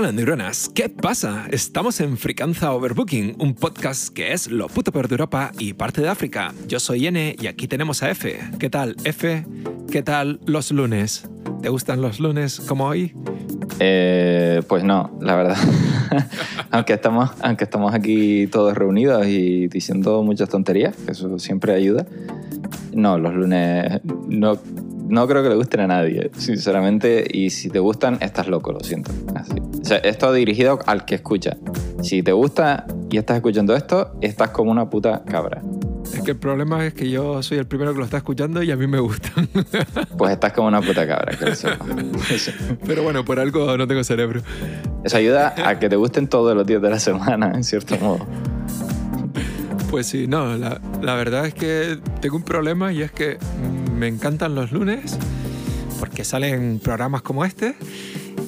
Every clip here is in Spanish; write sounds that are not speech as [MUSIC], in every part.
Hola neuronas, ¿qué pasa? Estamos en Fricanza Overbooking, un podcast que es lo puto peor de Europa y parte de África. Yo soy N y aquí tenemos a F. ¿Qué tal, F? ¿Qué tal los lunes? ¿Te gustan los lunes como hoy? Eh, pues no, la verdad. [LAUGHS] aunque, estamos, aunque estamos aquí todos reunidos y diciendo muchas tonterías, que eso siempre ayuda. No, los lunes no, no creo que le gusten a nadie, sinceramente. Y si te gustan, estás loco, lo siento. Así. O sea, esto dirigido al que escucha. Si te gusta y estás escuchando esto, estás como una puta cabra. Es que el problema es que yo soy el primero que lo está escuchando y a mí me gustan. [LAUGHS] Pues estás como una puta cabra, que. [LAUGHS] Pero bueno, por algo no tengo cerebro. Eso ayuda a que te gusten todos los días de la semana, en cierto modo. Pues sí, no, la, la verdad es que tengo un problema y es que me encantan los lunes porque salen programas como este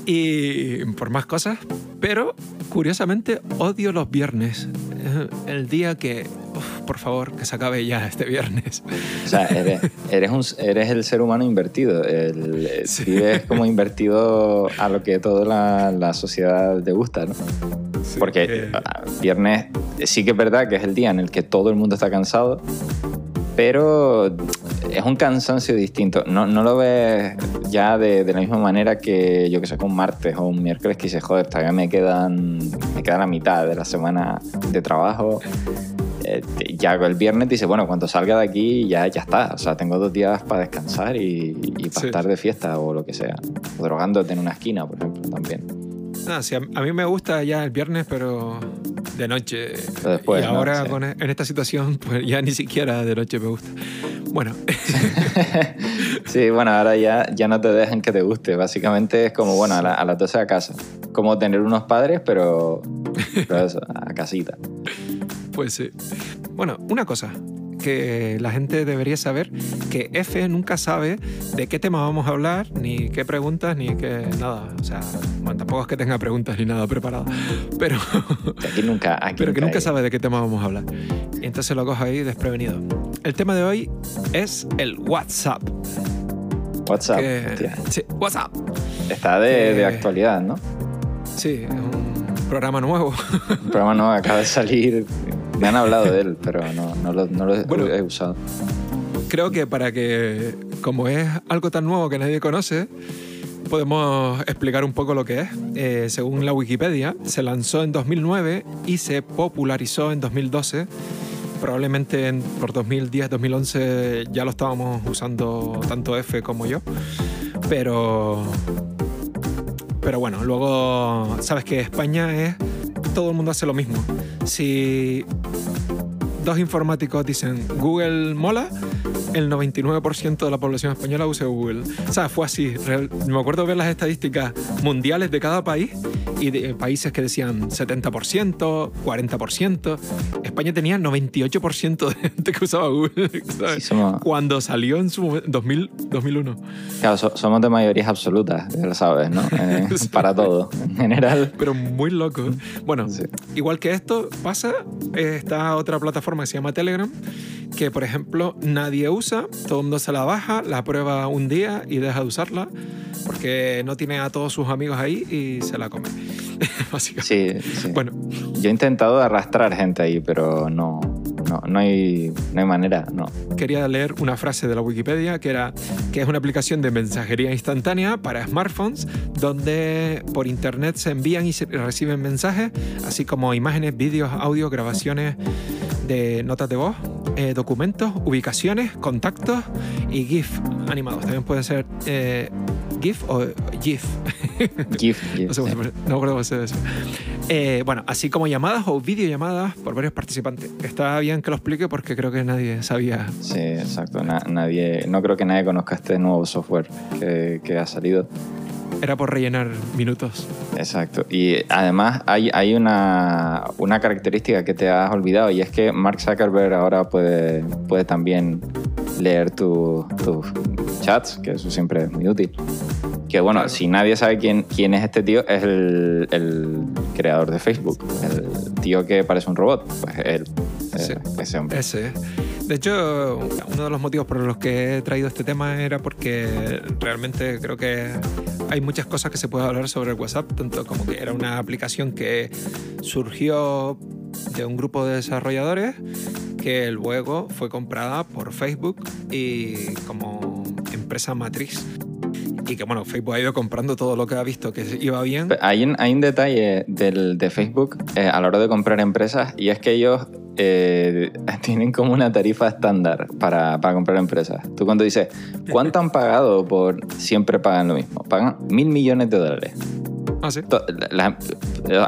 y por más cosas, pero curiosamente odio los viernes. Es [LAUGHS] El día que, uf, por favor, que se acabe ya este viernes. O sea, eres, eres, un, eres el ser humano invertido. El, Sí. Vives como invertido a lo que toda la, la sociedad te gusta, ¿no? Sí, Porque que- ah, viernes sí que es verdad que es el día en el que todo el mundo está cansado, pero es un cansancio distinto. No, no lo ves ya de, de la misma manera que yo que sé, con un martes o un miércoles que dices, joder, todavía me quedan, me queda la mitad de la semana de trabajo. Eh, ya el viernes dices, bueno, cuando salga de aquí ya, ya está. O sea, tengo dos días para descansar y, y para Sí. estar de fiesta o lo que sea. O drogándote en una esquina, por ejemplo, también. Ah, sí, a, mí me gusta ya el viernes, pero de noche. Pero después, y ¿no? ahora Sí. con, en esta situación, pues ya ni siquiera de noche me gusta. Bueno, [LAUGHS] Sí, bueno, ahora ya, ya no te dejan que te guste. Básicamente es como, bueno, a, la- a las 12 a casa. Como tener unos padres, pero, pero eso, a casita. pues sí. Bueno, una cosa que la gente debería saber, que F nunca sabe de qué tema vamos a hablar, ni qué preguntas, ni qué nada. O sea, bueno, tampoco es que tenga preguntas ni nada preparado, pero, Que Aquí nunca, aquí pero que nunca sabe de qué tema vamos a hablar. Y entonces lo cojo ahí desprevenido. El tema de hoy es el WhatsApp. WhatsApp, que- sí, WhatsApp. Está de, actualidad, ¿no? Sí, es un programa nuevo. Un programa no acaba de salir. Me han hablado de [LAUGHS] él, pero no, no lo, no lo he- Bueno. he usado. Creo que para que, como es algo tan nuevo que nadie conoce, podemos explicar un poco lo que es. Eh, según la Wikipedia, se lanzó en 2009 y se popularizó en 2012. Probablemente en- por 2010-2011 ya lo estábamos usando tanto F como yo. Pero, pero bueno, luego sabes que España es... Todo el mundo hace lo mismo. Si dos informáticos dicen Google mola, el 99% de la población española usa Google. O sea, fue así. Me acuerdo ver las estadísticas mundiales de cada país y de países que decían 70%, 40%. España tenía 98% de gente que usaba Google. [LAUGHS] ¿sabes? Sí, somos, Cuando salió en su momento, 2000, 2001. claro, so- somos de mayorías absolutas, ya lo sabes, ¿no? [LAUGHS] Eh, Sí. Para todo, en general. Pero muy loco. Bueno, Sí. igual que esto pasa, está otra plataforma que se llama Telegram, que por ejemplo nadie usa, todo el mundo se la baja, la prueba un día y deja de usarla, porque no tiene a todos sus amigos ahí y se la come. [LAUGHS] Básicamente. Sí, sí. Bueno, Yo he intentado arrastrar gente ahí, pero no, no, no, hay, no hay manera, no. quería leer una frase de la Wikipedia que era que es una aplicación de mensajería instantánea para smartphones donde por internet se envían y se reciben mensajes, así como imágenes, vídeos, audio, grabaciones de notas de voz, eh, documentos, ubicaciones, contactos y GIF animados. También puede ser eh, GIF o GIF. GIF, [LAUGHS] GIF, No sé cómo no me acuerdo cómo se dice. Eh, bueno, así como llamadas o videollamadas por varios participantes. Está bien que lo explique porque creo que nadie sabía Sí, exacto. Na- nadie, no creo que nadie conozca este nuevo software que, que ha salido. Era por rellenar minutos. Exacto. Y además hay, hay una, una característica que te has olvidado y es que Mark Zuckerberg ahora puede, puede también leer tu- tus chats, que eso siempre es muy útil. Que bueno, si nadie sabe quién, quién es este tío, es el, el creador de Facebook. El tío que parece un robot. Pues él, eh, Sí. ese hombre. Ese. De hecho, uno de los motivos por los que he traído este tema era porque realmente creo que hay muchas cosas que se puede hablar sobre el WhatsApp, tanto como que era una aplicación que surgió de un grupo de desarrolladores que luego fue comprada por Facebook y como empresa matriz. Y que bueno, Facebook ha ido comprando todo lo que ha visto que iba bien. Hay un, hay un detalle del, de Facebook eh, a la hora de comprar empresas y es que ellos eh, [LAUGHS] tienen como una tarifa estándar para, para, comprar empresas. Tú cuando dices, ¿cuánto han pagado por...? Siempre pagan lo mismo. Pagan mil millones de dólares. Ah, sí. La,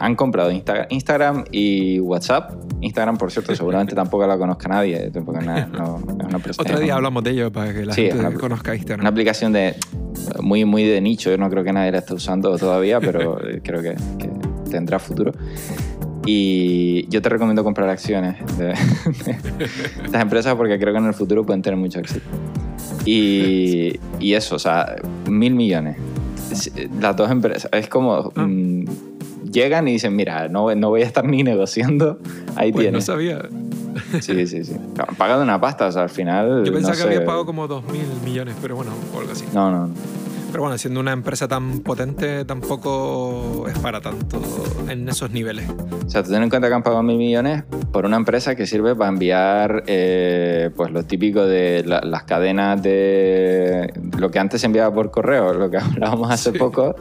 han comprado Instagram y WhatsApp. Instagram, por cierto, seguramente [LAUGHS] tampoco la conozca nadie. Porque no, no, es una Otro día hablamos de ello para que la sí, gente una, conozca Instagram. Una aplicación de muy, muy de nicho. Yo no creo que nadie la esté usando todavía, pero [LAUGHS] creo que, que tendrá futuro. Y yo te recomiendo comprar acciones de, de, estas empresas porque creo que en el futuro pueden tener mucho éxito. Y, y eso, o sea, mil millones. Las dos empresas, es como... Ah. Mmm, llegan y dicen, mira, no, no voy a estar ni negociando, ahí pues tienes. no sabía. Sí, sí, sí. Pagado una pasta, o sea, al final... Yo pensaba no que sé. había pagado como 2.000 millones, pero bueno, o algo así. No, no, no. Pero bueno, siendo una empresa tan potente, tampoco es para tanto en esos niveles. O sea, tú ten en cuenta que han pagado mil millones por una empresa que sirve para enviar eh, pues lo típico de la, las cadenas de lo que antes se enviaba por correo, lo que [LAUGHS] hablábamos hace Sí. poco,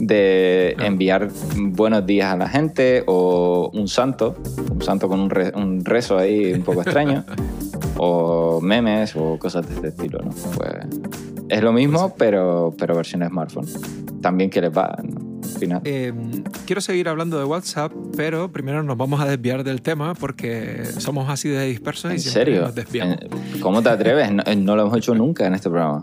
de enviar buenos días a la gente o un santo, un santo con un, re- un rezo ahí un poco extraño, [LAUGHS] o memes o cosas de este estilo, ¿no? Pues es lo mismo, pero, pero versión smartphone. También que les va, ¿no? Al final. Eh, quiero seguir hablando de WhatsApp, pero primero nos vamos a desviar del tema porque somos así de dispersos y ¿En siempre serio? nos desviamos. ¿En- ¿Cómo te atreves? No, no lo hemos hecho [LAUGHS] nunca en este programa.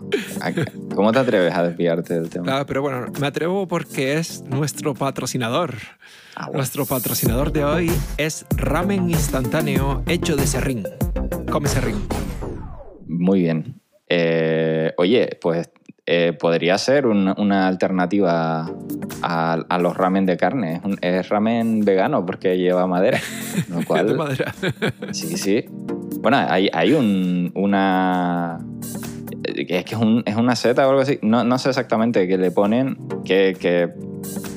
¿Cómo te atreves a desviarte del tema? Claro, pero bueno, me atrevo porque es nuestro patrocinador. Ah, bueno. Nuestro patrocinador de hoy es ramen instantáneo hecho de serrín. Come serrín. Muy bien. Eh, oye, pues eh, podría ser un- una alternativa a, a los ramen de carne. Es, un- es ramen vegano porque lleva madera. [LAUGHS] Lo de cual, [LAUGHS] madera. sí, sí. Bueno, hay, hay un, una... que Es que es, un- es una seta o algo así. No, no sé exactamente qué le ponen, que, que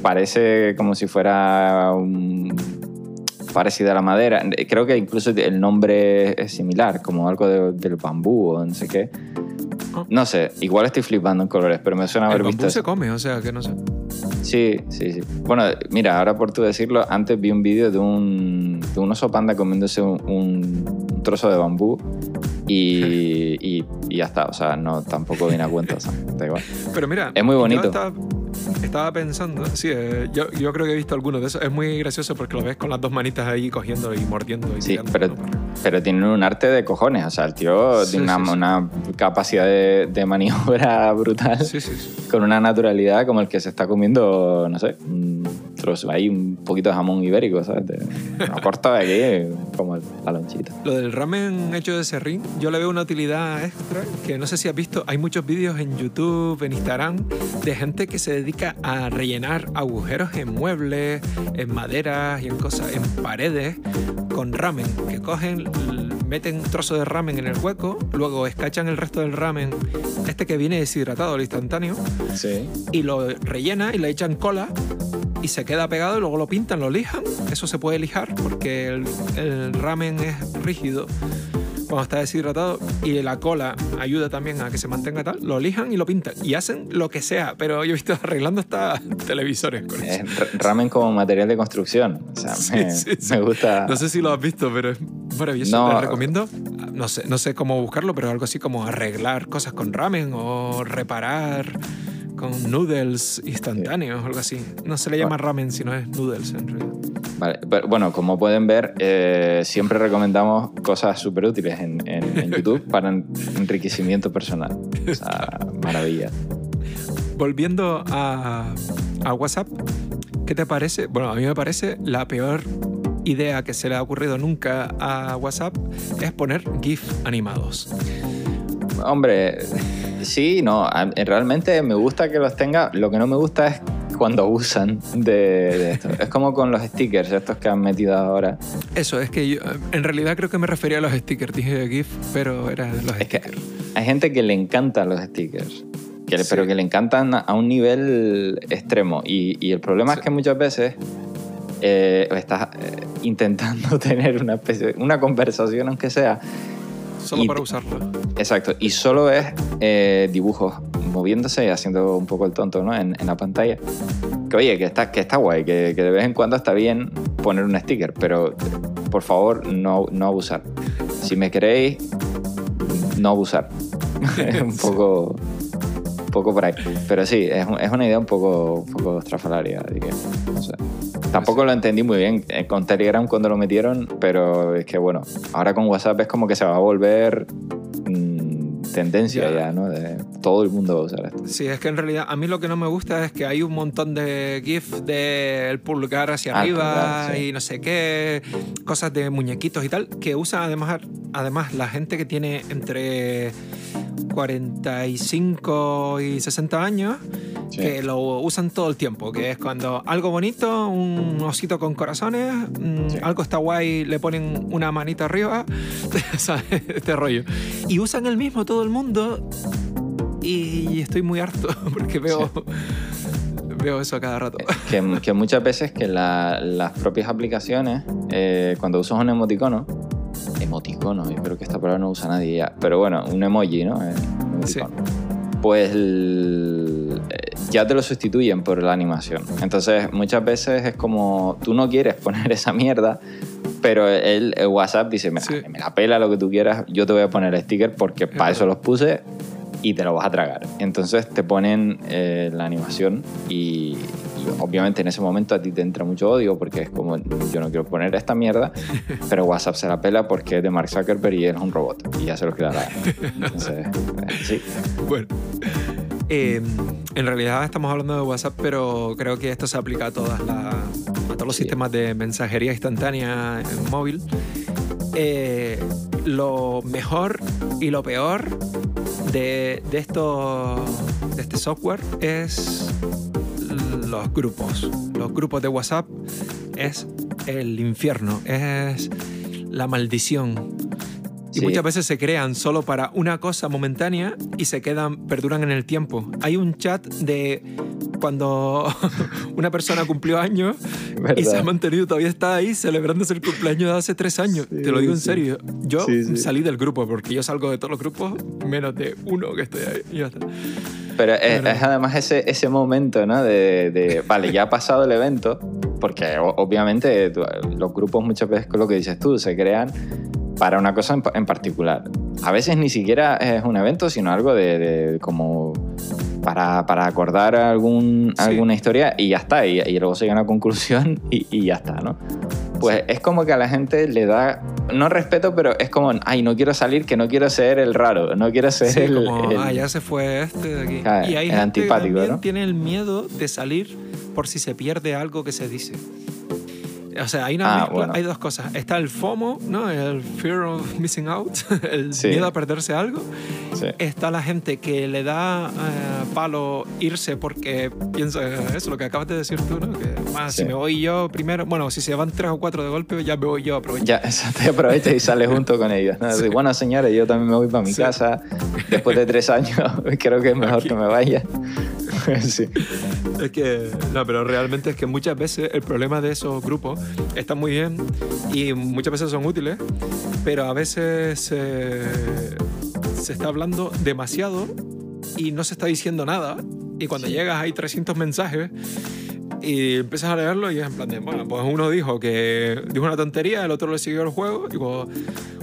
parece como si fuera un, parecida a la madera. Creo que incluso el nombre es similar, como algo de- del bambú o no sé qué. No sé, igual estoy flipando en colores, pero me suena haber El visto bambú eso. se come, o sea que no sé. Sí, sí, sí. Bueno, mira, ahora por tú decirlo, antes vi un vídeo de un, de un oso panda comiéndose un, un- trozo de bambú y, [LAUGHS] y- y ya está. O sea, no, tampoco viene a cuenta. o sea, da igual. Pero mira, Es muy yo bonito. Estaba, pensando, sí, eh, yo, yo creo que he visto algunos de esos. Es muy gracioso porque lo ves con las dos manitas ahí cogiendo y mordiendo y Sí, pero-. Pero tiene un arte de cojones. O sea, el tío Sí, tiene una, sí, sí. una capacidad de, de maniobra [LAUGHS] brutal. Sí, sí, sí. con una naturalidad como el que se está comiendo, no sé, un trozo, ahí un poquito de jamón ibérico, ¿sabes? Lo corto de aquí, como la lonchita. Lo del ramen hecho de serrín, yo le veo una utilidad extra que no sé si has visto, hay muchos vídeos en YouTube, en Instagram, de gente que se dedica a rellenar agujeros en muebles, en maderas y en cosas, en paredes, con ramen, que cogen, meten un trozo de ramen en el hueco, luego escachan el resto del ramen, este que viene deshidratado, el instantáneo, Sí. y lo rellena y le echan cola y se queda pegado y luego lo pintan, lo lijan. Eso se puede lijar porque el, el ramen es rígido cuando está deshidratado y la cola ayuda también a que se mantenga tal. Lo lijan y lo pintan y hacen lo que sea, pero yo he visto arreglando hasta [LAUGHS] televisores con eso. Es ra- ramen como material de construcción. O sea, Sí, me, sí, sí. me gusta. No sé si lo has visto, pero es maravilloso. No. Te recomiendo. No sé, no sé cómo buscarlo, pero algo así como arreglar cosas con ramen o reparar con noodles instantáneos, algo así. No se le llama ramen, sino es noodles en realidad. Vale, pero bueno, como pueden ver, eh, siempre recomendamos cosas súper útiles en, en- en YouTube [LAUGHS] para en- enriquecimiento personal. O sea, maravilla. Volviendo a, a WhatsApp, ¿qué te parece? Bueno, a mí me parece la peor idea que se le ha ocurrido nunca a WhatsApp es poner GIF animados. Hombre, sí, no, a- realmente me gusta que los tenga. Lo que no me gusta es cuando abusan de, de esto. Es como con los stickers, estos que han metido ahora. Eso, es que yo en realidad creo que me refería a los stickers. Dije GIF, pero eran los Es que stickers. hay gente que le encantan los stickers, que le- Sí. pero que le encantan a un nivel extremo. Y, y el problema Sí. es que muchas veces eh, estás eh, intentando [LAUGHS] tener una, especie, una conversación, aunque sea, Solo para usarlo. exacto, y solo es eh, dibujos moviéndose y haciendo un poco el tonto ¿no? en, en la pantalla. Que oye, que está, que está guay, que, que de vez en cuando está bien poner un sticker, pero por favor no, no abusar. Si me queréis, no abusar. [LAUGHS] un poco, un poco por ahí. Pero sí, es, es una idea un poco, un poco estrafalaria. así que, no sé. Tampoco lo entendí muy bien eh, con Telegram cuando lo metieron, pero es que bueno, ahora con WhatsApp es como que se va a volver tendencia Ya. ya, ¿no? De, todo el mundo va a usar esto. Sí, es que en realidad a mí lo que no me gusta es que hay un montón de GIF del pulgar hacia Ah, arriba pulgar, sí. y no sé qué, cosas de muñequitos y tal, que usan además, además la gente que tiene entre 45 y 60 años, Sí. que lo usan todo el tiempo, que es cuando algo bonito, un osito con corazones, mm, Sí. algo está guay, le ponen una manita arriba, [LAUGHS] ¿sabes? este rollo. Y usan el mismo todo el mundo y estoy muy harto [LAUGHS] porque veo, veo eso a cada rato. que, [LAUGHS] que muchas veces que la- las propias aplicaciones, eh, cuando usas un emoticono, emoticono, yo creo que esta palabra no usa nadie ya, pero bueno, un emoji, ¿no? Eh, Sí. Pues el- eh, ya te lo sustituyen por la animación. Entonces, muchas veces es como tú no quieres poner esa mierda, pero el, el WhatsApp dice: Sí. me la pela lo que tú quieras, yo te voy a poner sticker porque para eso los puse y te lo vas a tragar. Entonces te ponen eh, la animación y, y obviamente en ese momento a ti te entra mucho odio porque es como yo no quiero poner esta mierda, [LAUGHS] pero WhatsApp se la pela porque es de Mark Zuckerberg y él es un robot y ya se lo queda la [LAUGHS] Entonces, eh, sí. Bueno. Eh, en realidad estamos hablando de WhatsApp, pero creo que esto se aplica a, todas las- a todos los sistemas de mensajería instantánea en móvil. Eh, lo mejor y lo peor de, de, esto, de este software es los grupos. Los grupos de WhatsApp es el infierno, es la maldición. Y Sí. muchas veces se crean solo para una cosa momentánea y se quedan, perduran en el tiempo. Hay un chat de cuando [LAUGHS] una persona cumplió años y ¿Verdad? se ha mantenido, todavía está ahí celebrándose el cumpleaños de hace tres años. Sí, Te lo digo en sí. serio. Yo salí del grupo porque yo salgo de todos los grupos menos de uno que estoy ahí. Y ya está. Pero es, es además ese, ese momento, ¿no? De, de, vale, ya ha pasado el evento, porque obviamente los grupos muchas veces, con lo que dices tú, se crean para una cosa en, pa- en particular. A veces ni siquiera es un evento, sino algo de, de como para, para acordar algún, Sí. alguna historia y ya está, y, y luego se llega a una conclusión [LAUGHS] y, y ya está, ¿no? Pues es como que a la gente le da, no respeto, pero es como, ay, no quiero salir, que no quiero ser el raro, no quiero ser Sí, el... como, el- ah, ya se fue este de aquí. Claro, y hay el gente antipático, que ¿no? tiene el miedo de salir por si se pierde algo que se dice. O sea, hay, una Ah, mezcla- bueno. hay dos cosas. Está el FOMO, ¿no? El Fear of Missing Out, [LAUGHS] el Sí. miedo a perderse algo. Sí. Está la gente que le da eh, palo irse porque piensa eso, lo que acabas de decir tú, ¿no? Que ah, si Sí. me voy yo primero, bueno, si se van tres o cuatro de golpe, ya me voy yo a aprovechar. Ya, [LAUGHS] te aprovechas y sales junto con ellos. ¿no? Así, Bueno, señores, yo también me voy para mi casa. Después de tres años, [LAUGHS] creo que es mejor Aquí. que me vaya. sí. Es que, no, pero realmente es que muchas veces el problema de esos grupos está muy bien y muchas veces son útiles, pero a veces se, se está hablando demasiado y no se está diciendo nada. Y cuando Sí. llegas hay 300 mensajes y empiezas a leerlo y es en plan de, bueno, pues uno dijo que dijo una tontería, el otro le siguió el juego y pues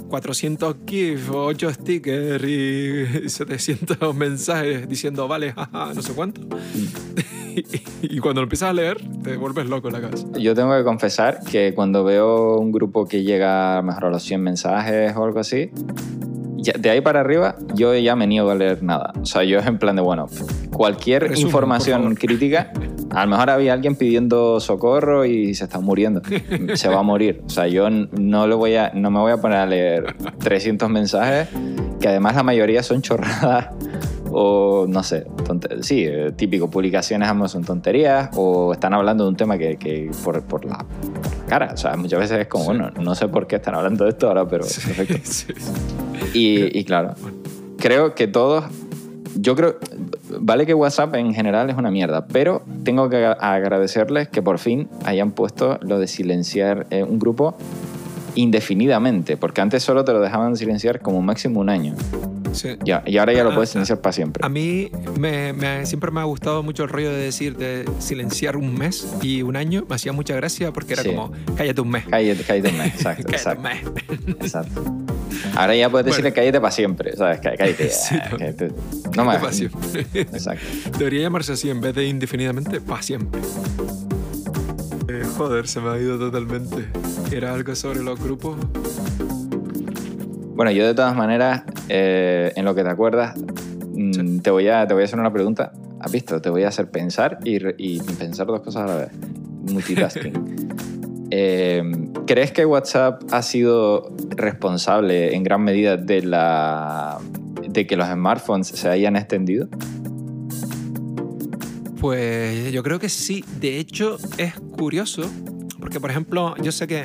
400 GIF, 8 stickers y [LAUGHS] 700 mensajes diciendo vale, jaja, no sé cuánto. [LAUGHS] y, [LAUGHS] y cuando lo empiezas a leer, te vuelves loco en la cabeza. Yo tengo que confesar que cuando veo un grupo que llega a lo mejor a los 100 mensajes o algo así, de ahí para arriba yo ya me niego a leer nada. O sea, yo es en plan de, bueno, cualquier Resumen, información crítica, a lo mejor había alguien pidiendo socorro y se está muriendo. [LAUGHS] Se va a morir. O sea, yo no, lo voy a, no me voy a poner a leer 300 mensajes, que además la mayoría son chorradas o no sé, sí, eh, típico, publicaciones ambos son tonterías o están hablando de un tema que, que por, por la, por la cara, o sea, muchas veces es como, Sí. bueno, no sé por qué están hablando de esto ahora, pero Sí, perfecto. [LAUGHS] sí. Y, y claro, creo que todos, yo creo, vale que WhatsApp en general es una mierda, pero tengo que agradecerles que por fin hayan puesto lo de silenciar eh, un grupo indefinidamente, porque antes solo te lo dejaban silenciar como máximo un año. Sí. Ya, y ahora ya lo Ah, puedes ah. silenciar para siempre. A mí me, me- siempre me ha gustado mucho el rollo de decir de silenciar un mes y un año. Me hacía mucha gracia porque era Sí. como, cállate un mes. Cállate, cállate un mes, [LAUGHS] exacto, Cállate un mes. exacto. Ahora ya puedes decirle Bueno. cállate para siempre, ¿sabes? Cá- Cállate, [LAUGHS] Sí, ah, no. cállate. No más. Pa' siempre. Exacto. Debería llamarse así en vez de indefinidamente, para siempre. Eh, joder, se me ha ido totalmente. Era algo sobre los grupos. Bueno, yo de todas maneras, eh, en lo que te acuerdas, mm, Sí. te, voy a, te voy a hacer una pregunta. ¿Has visto? Te voy a hacer pensar y, pensar dos cosas a la vez. Multitasking. [LAUGHS] Eh, ¿Crees que WhatsApp ha sido responsable en gran medida de, la, de que los smartphones se hayan extendido? Pues yo creo que sí. De hecho, es curioso. Porque, por ejemplo, yo sé que,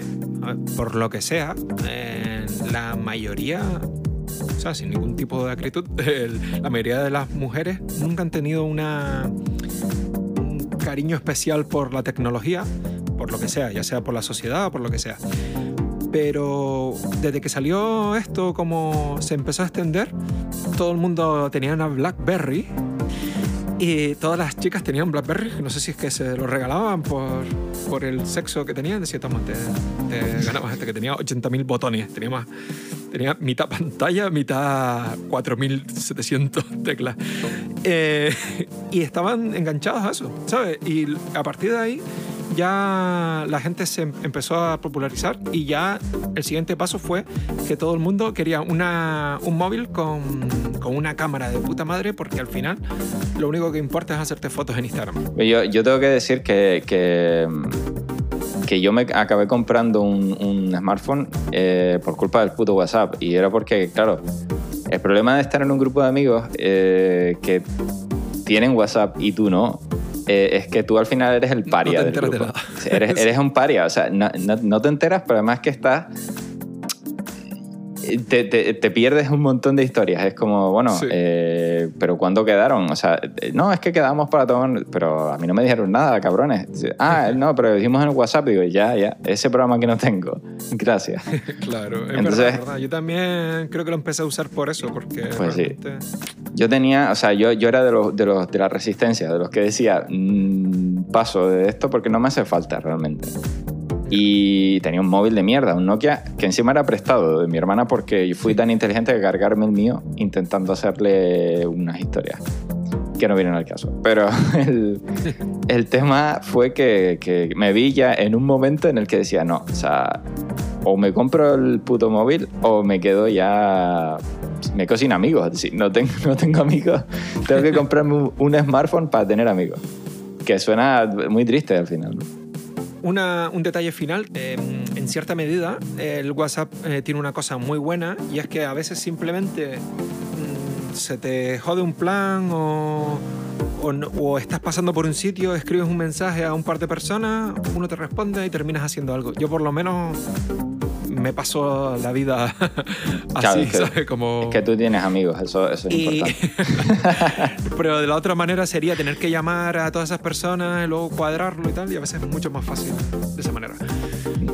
por lo que sea, eh, la mayoría, o sea, sin ningún tipo de acritud, [LAUGHS] el- la mayoría de las mujeres nunca han tenido una, un cariño especial por la tecnología, por lo que sea, ya sea por la sociedad o por lo que sea. Pero desde que salió esto, como se empezó a extender, todo el mundo tenía una BlackBerry y todas las chicas tenían Blackberry, no sé si es que se lo regalaban por, por el sexo que tenían, decía, toma, te, te ganabas este que tenía 80.000 botones, tenía más, tenía mitad pantalla, mitad 4.700 [LAUGHS] teclas. Eh, y estaban enganchados a eso, ¿sabes? Y a partir de ahí ya la gente se em- empezó a popularizar y ya el siguiente paso fue que todo el mundo quería una, un móvil con, con una cámara de puta madre porque al final lo único que importa es hacerte fotos en Instagram. Yo, yo tengo que decir que, que, que yo me acabé comprando un, un smartphone eh, por culpa del puto WhatsApp. Y era porque, claro, el problema de estar en un grupo de amigos eh, que tienen WhatsApp y tú no, eh, es que tú al final eres el paria te del de grupo. nada. Sí, Eres, eres un paria, o sea, no, no- no te enteras, pero además que estás... Te, te- te pierdes un montón de historias. Es como, bueno, Sí. eh, pero ¿cuándo quedaron? O sea, eh, no, es que quedamos para tomar. Pero a mí no me dijeron nada, cabrones. Ah, [LAUGHS] no, pero dijimos en WhatsApp. Digo, ya, ya, ese programa que no tengo. Gracias. [LAUGHS] claro, es Entonces- verdad, verdad. Yo también creo que lo empecé a usar por eso, porque Pues sí. realmente- Yo tenía, o sea, yo, yo era de los, de los de la resistencia, de los que decía, "Mm, paso de esto porque no me hace falta realmente. Y tenía un móvil de mierda, un Nokia, que encima era prestado de mi hermana porque fui tan inteligente que cargarme el mío intentando hacerle unas historias que no vienen al caso. Pero [LAUGHS] el, el tema fue que, que me vi ya en un momento en el que decía, no, o sea, o me compro el puto móvil o me quedo ya... Me quedo sin amigos. Si no tengo, [LAUGHS] no tengo amigos, tengo que [LAUGHS] comprarme un, un smartphone para tener amigos. Que suena muy triste al final. ¿no? Un detalle final, eh, en cierta medida el WhatsApp eh, tiene una cosa muy buena y es que a veces simplemente mm, se te jode un plan o, o estás pasando por un sitio, escribes un mensaje a un par de personas, uno te responde y terminas haciendo algo. Yo por lo menos me paso la vida [LAUGHS] así, Claro, es que- ¿sabes? Como... Es que tú tienes amigos, eso, eso es Y- importante. [LAUGHS] Pero de la otra manera sería tener que llamar a todas esas personas, y luego cuadrarlo y tal, y a veces es mucho más fácil de esa manera.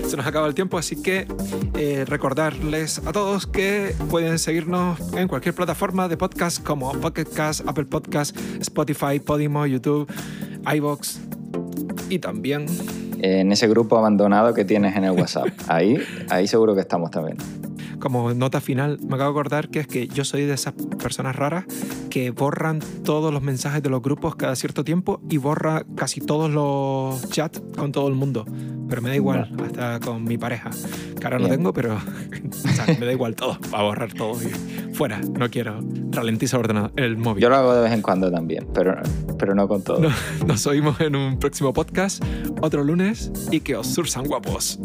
Se nos acaba el tiempo, así que eh, recordarles a todos que pueden seguirnos en cualquier plataforma de podcast como Pocket Cast, Apple Podcast, Spotify, Podimo, YouTube, iBox y también En ese grupo abandonado que tienes en el [LAUGHS] WhatsApp. Ahí, ahí seguro que estamos también. como nota final, me acabo de acordar que es que yo soy de esas personas raras que borran todos los mensajes de los grupos cada cierto tiempo y borra casi todos los chats con todo el mundo. Pero me da igual, hasta con mi pareja. Que ahora no tengo, pero [LAUGHS] o sea, me da igual todo. Va a borrar todo y fuera. No quiero. Ralentiza ordenador, el móvil. Yo lo hago de vez en cuando también, pero, pero no con todo. No- nos oímos en un próximo podcast, otro lunes, y que os sursan guapos.